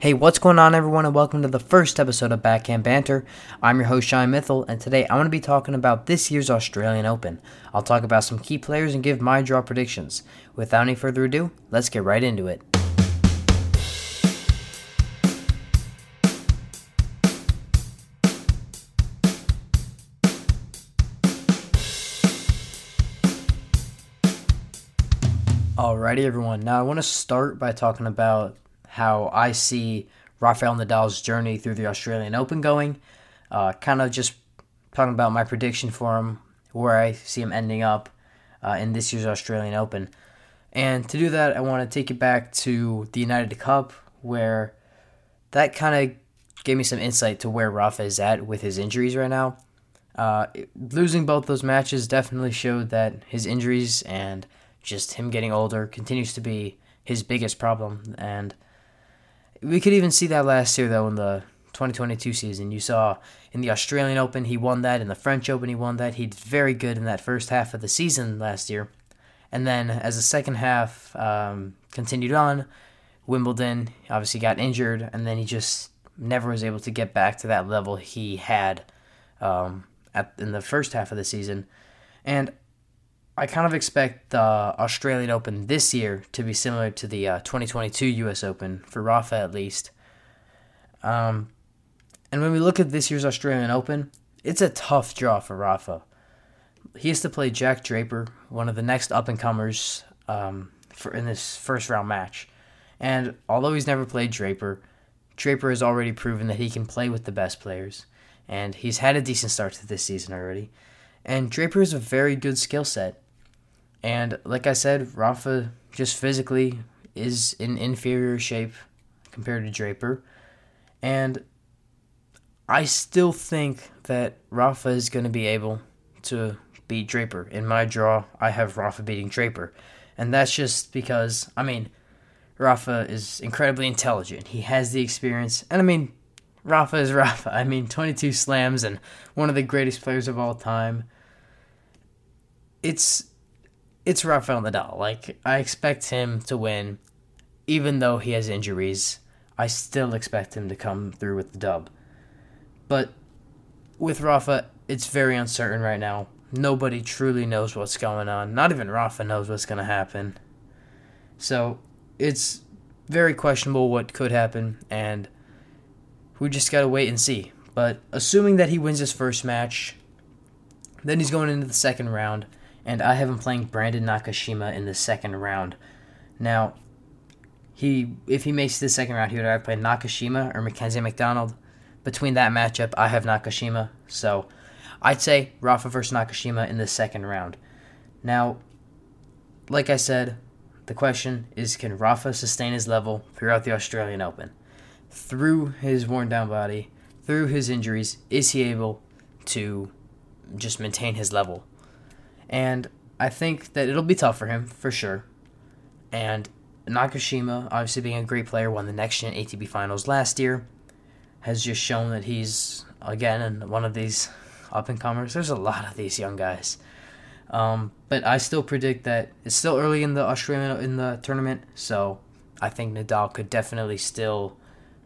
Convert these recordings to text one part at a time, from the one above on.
Hey, what's going on, everyone, and welcome to the first episode of Backhand Banter. I'm your host, Shian Mithil, and today I'm going to be talking about this year's Australian Open. I'll talk about some key players and give my draw predictions. Without any further ado, let's get right into it. Alrighty, everyone. Now I want to start by talking about how I see Rafael Nadal's journey through the Australian Open going. Uh, kind of just talking about my prediction for him, where I see him ending up uh, in this year's Australian Open. And to do that, I want to take it back to the United Cup, where that kind of gave me some insight to where Rafa is at with his injuries right now. Uh, losing both those matches definitely showed that his injuries and just him getting older continues to be his biggest problem. And we could even see that last year, though, in the 2022 season. You saw in the Australian Open, he won that. In the French Open, he won that. He did very good in that first half of the season last year. And then as the second half um, continued on, Wimbledon obviously got injured, and then he just never was able to get back to that level he had um, at, in the first half of the season. And I kind of expect the Australian Open this year to be similar to the uh, 2022 U.S. Open for Rafa at least. Um, and when we look at this year's Australian Open, it's a tough draw for Rafa. He has to play Jack Draper, one of the next up and comers, um, for in this first round match. And although he's never played Draper, Draper has already proven that he can play with the best players, and he's had a decent start to this season already. And Draper is a very good skill set. And like I said, Rafa just physically is in inferior shape compared to Draper. And I still think that Rafa is going to be able to beat Draper. In my draw, I have Rafa beating Draper. And that's just because, I mean, Rafa is incredibly intelligent. He has the experience. And I mean, Rafa is Rafa. I mean, 22 slams and one of the greatest players of all time. It's it's Rafael Nadal. Like I expect him to win, even though he has injuries. I still expect him to come through with the dub. But with Rafa, it's very uncertain right now. Nobody truly knows what's going on. Not even Rafa knows what's going to happen. So it's very questionable what could happen, and we just got to wait and see. But assuming that he wins his first match, then he's going into the second round and I have him playing Brandon Nakashima in the second round. Now, he if he makes the second round, he would either play Nakashima or Mackenzie McDonald. Between that matchup, I have Nakashima, so I'd say Rafa versus Nakashima in the second round. Now, like I said, the question is can Rafa sustain his level throughout the Australian Open? Through his worn down body, through his injuries, is he able to just maintain his level? And I think that it'll be tough for him, for sure. And Nakashima, obviously being a great player, won the next gen ATP finals last year, has just shown that he's, again, one of these up and comers. There's a lot of these young guys. Um, but I still predict that it's still early in the Australian in the tournament, so I think Nadal could definitely still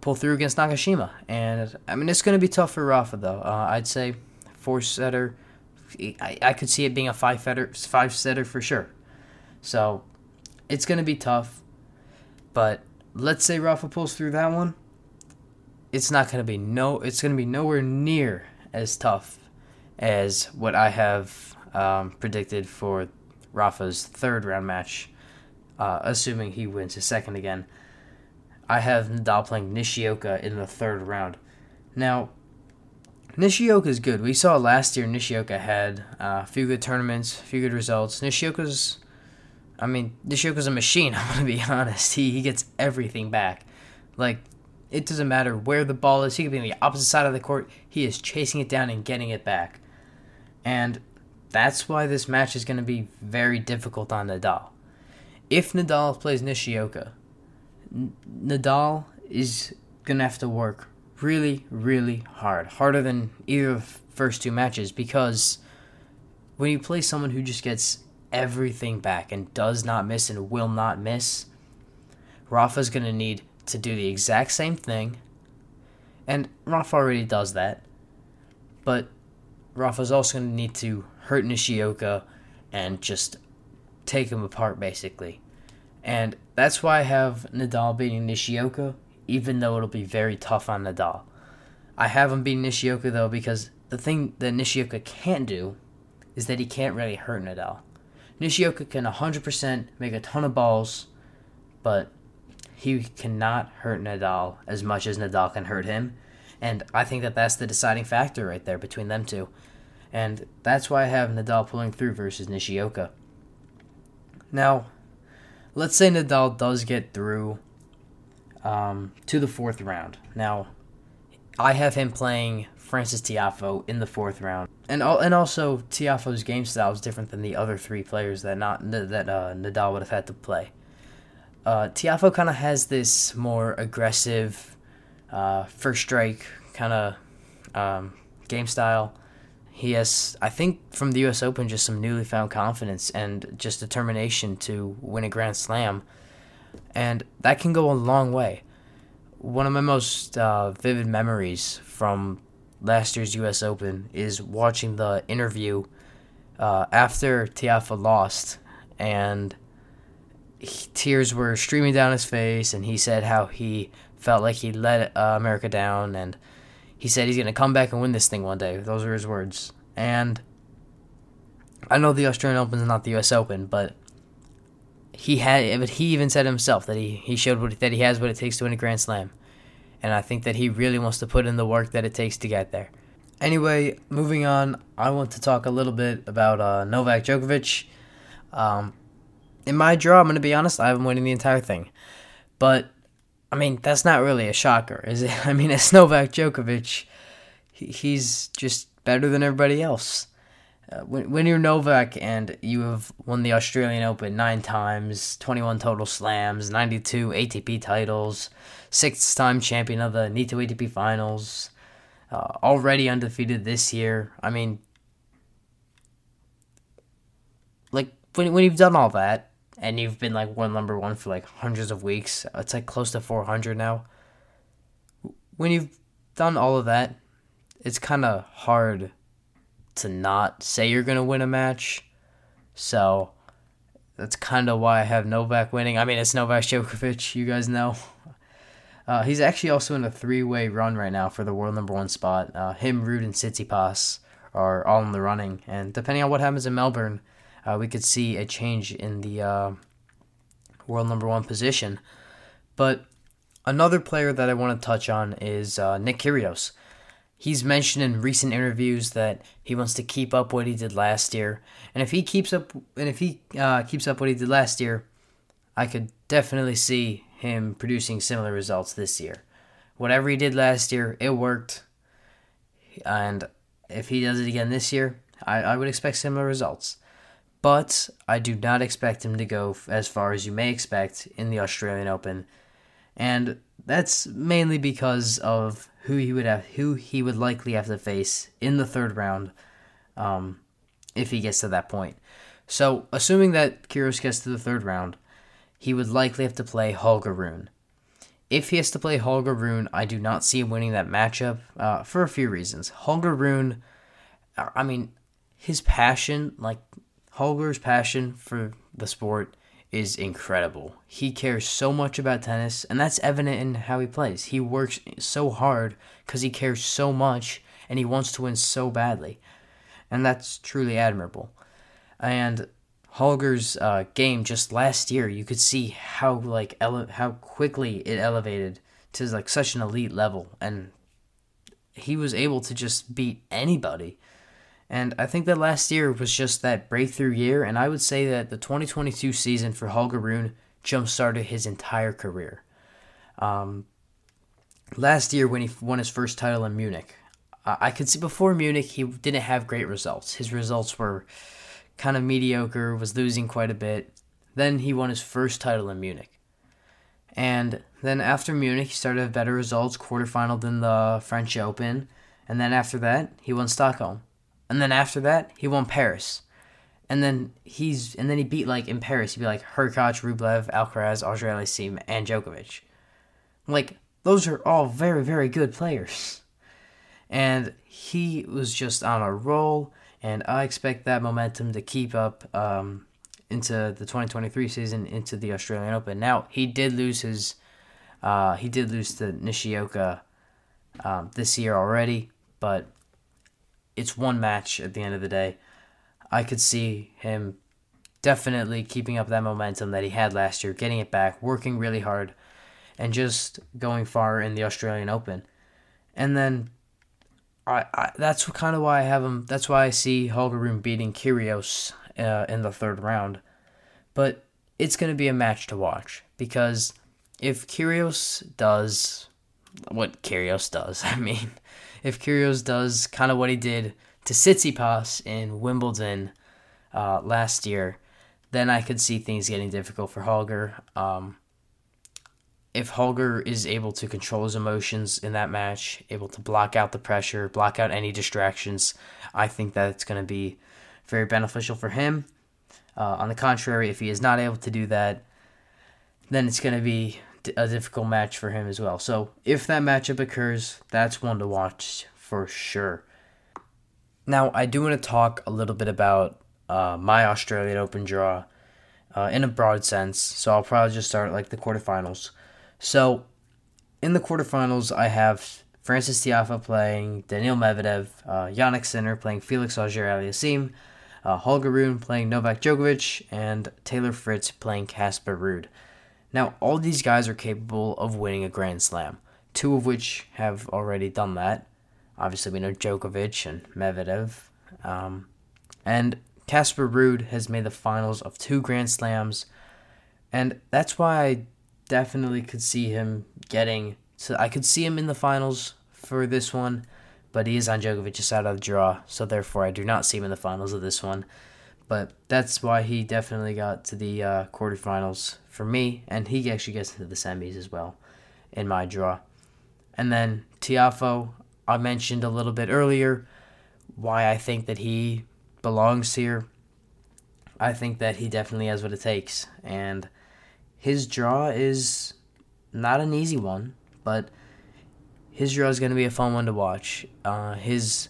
pull through against Nakashima. And I mean, it's going to be tough for Rafa though. Uh, I'd say four setter I, I could see it being a five setter, five setter for sure. So it's going to be tough. But let's say Rafa pulls through that one. It's not going to be no. It's going to be nowhere near as tough as what I have um, predicted for Rafa's third round match, uh, assuming he wins his second again. I have Nadal playing Nishioka in the third round. Now, Nishioka is good. We saw last year Nishioka had uh, a few good tournaments, a few good results. Nishioka's, I mean, Nishioka's a machine. I'm gonna be honest. He he gets everything back. Like it doesn't matter where the ball is. He could be on the opposite side of the court. He is chasing it down and getting it back, and that's why this match is gonna be very difficult on Nadal. If Nadal plays Nishioka, N- Nadal is gonna have to work really, really hard. Harder than either of the first two matches because when you play someone who just gets everything back and does not miss and will not miss, Rafa's going to need to do the exact same thing, and Rafa already does that. But Rafa's also going to need to hurt Nishioka and just take him apart, basically. And that's why I have Nadal beating Nishioka, even though it'll be very tough on Nadal. I have him beating Nishioka, though, because the thing that Nishioka can't do is that he can't really hurt Nadal. Nishioka can 100% make a ton of balls, but he cannot hurt Nadal as much as Nadal can hurt him. And I think that that's the deciding factor right there between them two. And that's why I have Nadal pulling through versus Nishioka. Now, let's say Nadal does get through um, to the fourth round. Now, I have him playing Francis Tiafoe in the fourth round, and and also Tiafoe's game style is different than the other three players that not that uh, Nadal would have had to play. Uh, Tiafoe kind of has this more aggressive, uh, first strike kind of um, game style. He has, I think, from the U.S. Open, just some newly found confidence and just determination to win a Grand Slam, and that can go a long way. One of my most uh, vivid memories from last year's U.S. Open is watching the interview uh, after Tiafoe lost, and he, tears were streaming down his face, and he said how he felt like he let uh, America down, and he said he's going to come back and win this thing one day. Those are his words. And I know the Australian Open is not the U.S. Open, but he had, but he even said himself that he, he showed what, that he has what it takes to win a Grand Slam. And I think that he really wants to put in the work that it takes to get there. Anyway, moving on, I want to talk a little bit about uh, Novak Djokovic. Um, in my draw, I'm going to be honest, I have him winning the entire thing. But I mean, that's not really a shocker, is it? I mean, it's Novak Djokovic. He's just better than everybody else. When, when you're Novak and you have won the Australian Open nine times, 21 total slams, 92 ATP titles, sixth time champion of the Nitto ATP finals, uh, already undefeated this year. I mean, like, when, when you've done all that, and you've been like one number one for like hundreds of weeks. It's like close to 400 now. When you've done all of that, it's kind of hard to not say you're going to win a match. So that's kind of why I have Novak winning. I mean, it's Novak Djokovic, you guys know. Uh, he's actually also in a three way run right now for the world number one spot. Uh, him, Ruud, and Tsitsipas are all in the running. And depending on what happens in Melbourne, uh, we could see a change in the uh, world number one position. But another player that I want to touch on is uh, Nick Kyrgios. He's mentioned in recent interviews that he wants to keep up what he did last year, and if he keeps up, and if he uh, keeps up what he did last year, I could definitely see him producing similar results this year. Whatever he did last year, it worked, and if he does it again this year, I, I would expect similar results. But I do not expect him to go as far as you may expect in the Australian Open, and that's mainly because of who he would have, who he would likely have to face in the third round, um, if he gets to that point. So, assuming that Kyrgios gets to the third round, he would likely have to play Holger Rune. If he has to play Holger Rune, I do not see him winning that matchup uh, for a few reasons. Holger Rune, I mean, his passion, like Holger's passion for the sport is incredible. He cares so much about tennis, and that's evident in how he plays. He works so hard because he cares so much and he wants to win so badly. And that's truly admirable. And Holger's uh, game just last year, you could see how like ele- how quickly it elevated to like such an elite level, and he was able to just beat anybody. And I think that last year was just that breakthrough year, and I would say that the 2022 season for Holger Rune jump started his entire career. Um, last year, when he won his first title in Munich, I could see before Munich he didn't have great results. His results were kind of mediocre, was losing quite a bit. Then he won his first title in Munich. And then after Munich, he started to have better results, quarterfinal than the French Open. And then after that, he won Stockholm and then after that he won Paris, and then he's and then he beat like in Paris he'd be like Hurkacz, Rublev, Alcaraz, Auger Aliassime, and Djokovic. Like, those are all very, very good players. And he was just on a roll, and I expect that momentum to keep up um, into the 2023 season, into the Australian Open. Now, he did lose his, uh, he did lose to Nishioka um, this year already, but it's one match at the end of the day. I could see him definitely keeping up that momentum that he had last year, getting it back, working really hard, and just going far in the Australian Open. And then I, I that's kind of why I have him. That's why I see Holger Rune beating Kyrgios uh, in the third round. But it's going to be a match to watch because if Kyrgios does what Kyrgios does, I mean, if Kyrgios does kind of what he did to Tsitsipas in Wimbledon uh, last year, then I could see things getting difficult for Holger. Um, if Holger is able to control his emotions in that match, able to block out the pressure, block out any distractions, I think that it's going to be very beneficial for him. Uh, on the contrary, if he is not able to do that, then it's going to be a difficult match for him as well. So if that matchup occurs, that's one to watch for sure. Now, I do want to talk a little bit about uh, my Australian Open draw uh, in a broad sense. So I'll probably just start like the quarterfinals. So in the quarterfinals, I have Francis Tiafoe playing Daniil Medvedev, uh, Jannik Sinner playing Felix Auger-Aliassime, uh, Holger Rune playing Novak Djokovic, and Taylor Fritz playing Casper Ruud. Now, all these guys are capable of winning a Grand Slam, two of which have already done that. Obviously, we know Djokovic and Medvedev. Um, and Casper Ruud has made the finals of two Grand Slams, and that's why I definitely could see him getting. So I could see him in the finals for this one, but he is on Djokovic's side of the draw, so therefore I do not see him in the finals of this one. But that's why he definitely got to the uh, quarterfinals for me, and he actually gets into the semis as well in my draw. And then Tiafoe, I mentioned a little bit earlier why I think that he belongs here. I think that he definitely has what it takes, and his draw is not an easy one, but his draw is going to be a fun one to watch. Uh, his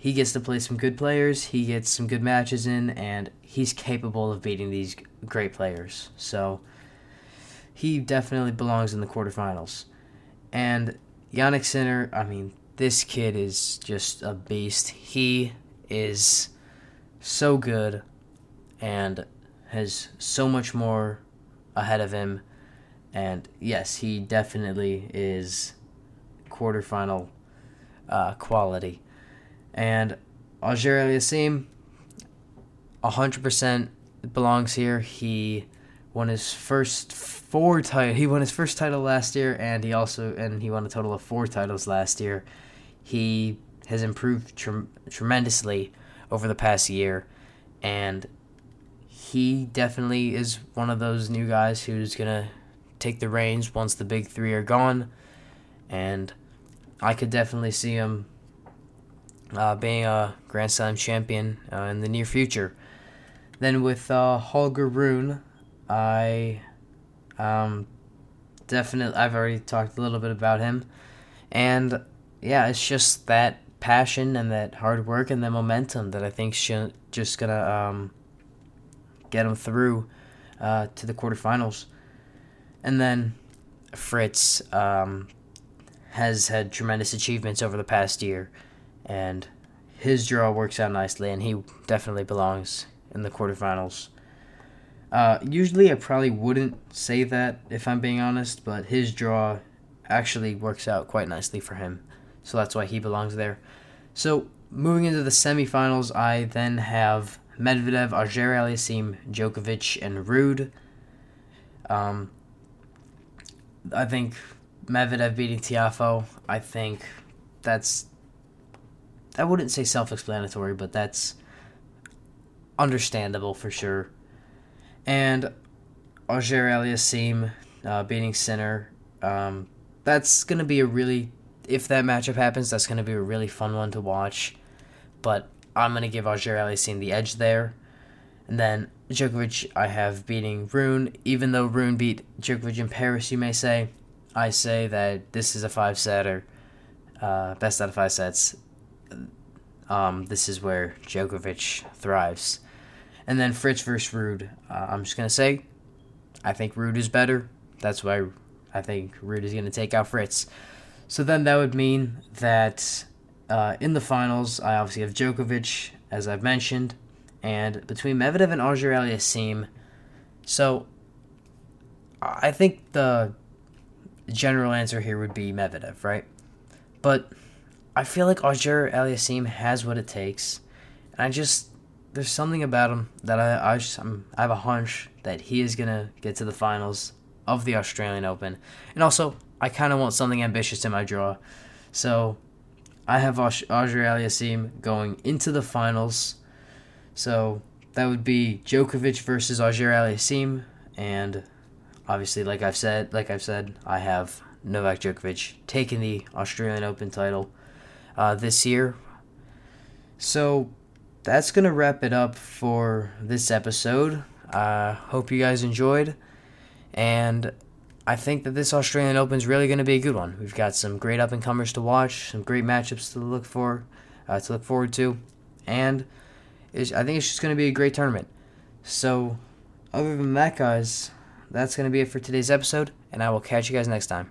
he gets to play some good players, he gets some good matches in, and he's capable of beating these great players. So he definitely belongs in the quarterfinals. And Jannik Sinner, I mean, this kid is just a beast. He is so good and has so much more ahead of him. And yes, he definitely is quarterfinal uh, quality. And Auger-Aliassime, 100% belongs here. He won his first four title. He won his first title last year, and he also and he won a total of four titles last year. He has improved tre- tremendously over the past year, and he definitely is one of those new guys who's gonna take the reins once the big three are gone, and I could definitely see him uh, being a Grand Slam champion uh, in the near future. Then with uh, Holger Rune, I um, definitely I've already talked a little bit about him, and yeah, it's just that passion and that hard work and the momentum that I think should just gonna um, get him through uh, to the quarterfinals, and then Fritz um, has had tremendous achievements over the past year and his draw works out nicely, and he definitely belongs in the quarterfinals. Uh, usually, I probably wouldn't say that if I'm being honest, but his draw actually works out quite nicely for him, so that's why he belongs there. So, moving into the semifinals, I then have Medvedev, Auger-Aliassime, Djokovic, and Ruud. Um, I think Medvedev beating Tiafoe. I think that's I wouldn't say self-explanatory, but that's understandable for sure. And Auger-Aliassime uh, beating Sinner, um, that's gonna be a really if that matchup happens, that's gonna be a really fun one to watch. But I'm gonna give Auger-Aliassime the edge there. And then Djokovic, I have beating Rune, even though Rune beat Djokovic in Paris, you may say. I say that this is a five setter, uh, best out of five sets. Um, this is where Djokovic thrives. And then Fritz versus Ruud. Uh, I'm just gonna say, I think Ruud is better. That's why I think Ruud is gonna take out Fritz. So then that would mean that uh, in the finals, I obviously have Djokovic, as I've mentioned, and between Medvedev and Auger Aliassime. So I think the general answer here would be Medvedev, right? But I feel like Auger Aliassime has what it takes, and I just there's something about him that I I, just, I have a hunch that he is gonna get to the finals of the Australian Open, and also I kind of want something ambitious in my draw, so I have Auger Aliassime going into the finals, so that would be Djokovic versus Auger Aliassime, and obviously, like I've said, like I've said, I have Novak Djokovic taking the Australian Open title uh, this year. So that's gonna wrap it up for this episode. Uh, hope you guys enjoyed, and I think that this Australian Open is really gonna be a good one. We've got some great up and comers to watch, some great matchups to look for, uh, to look forward to, and I think it's just gonna be a great tournament. So, other than that, guys, that's gonna be it for today's episode, and I will catch you guys next time.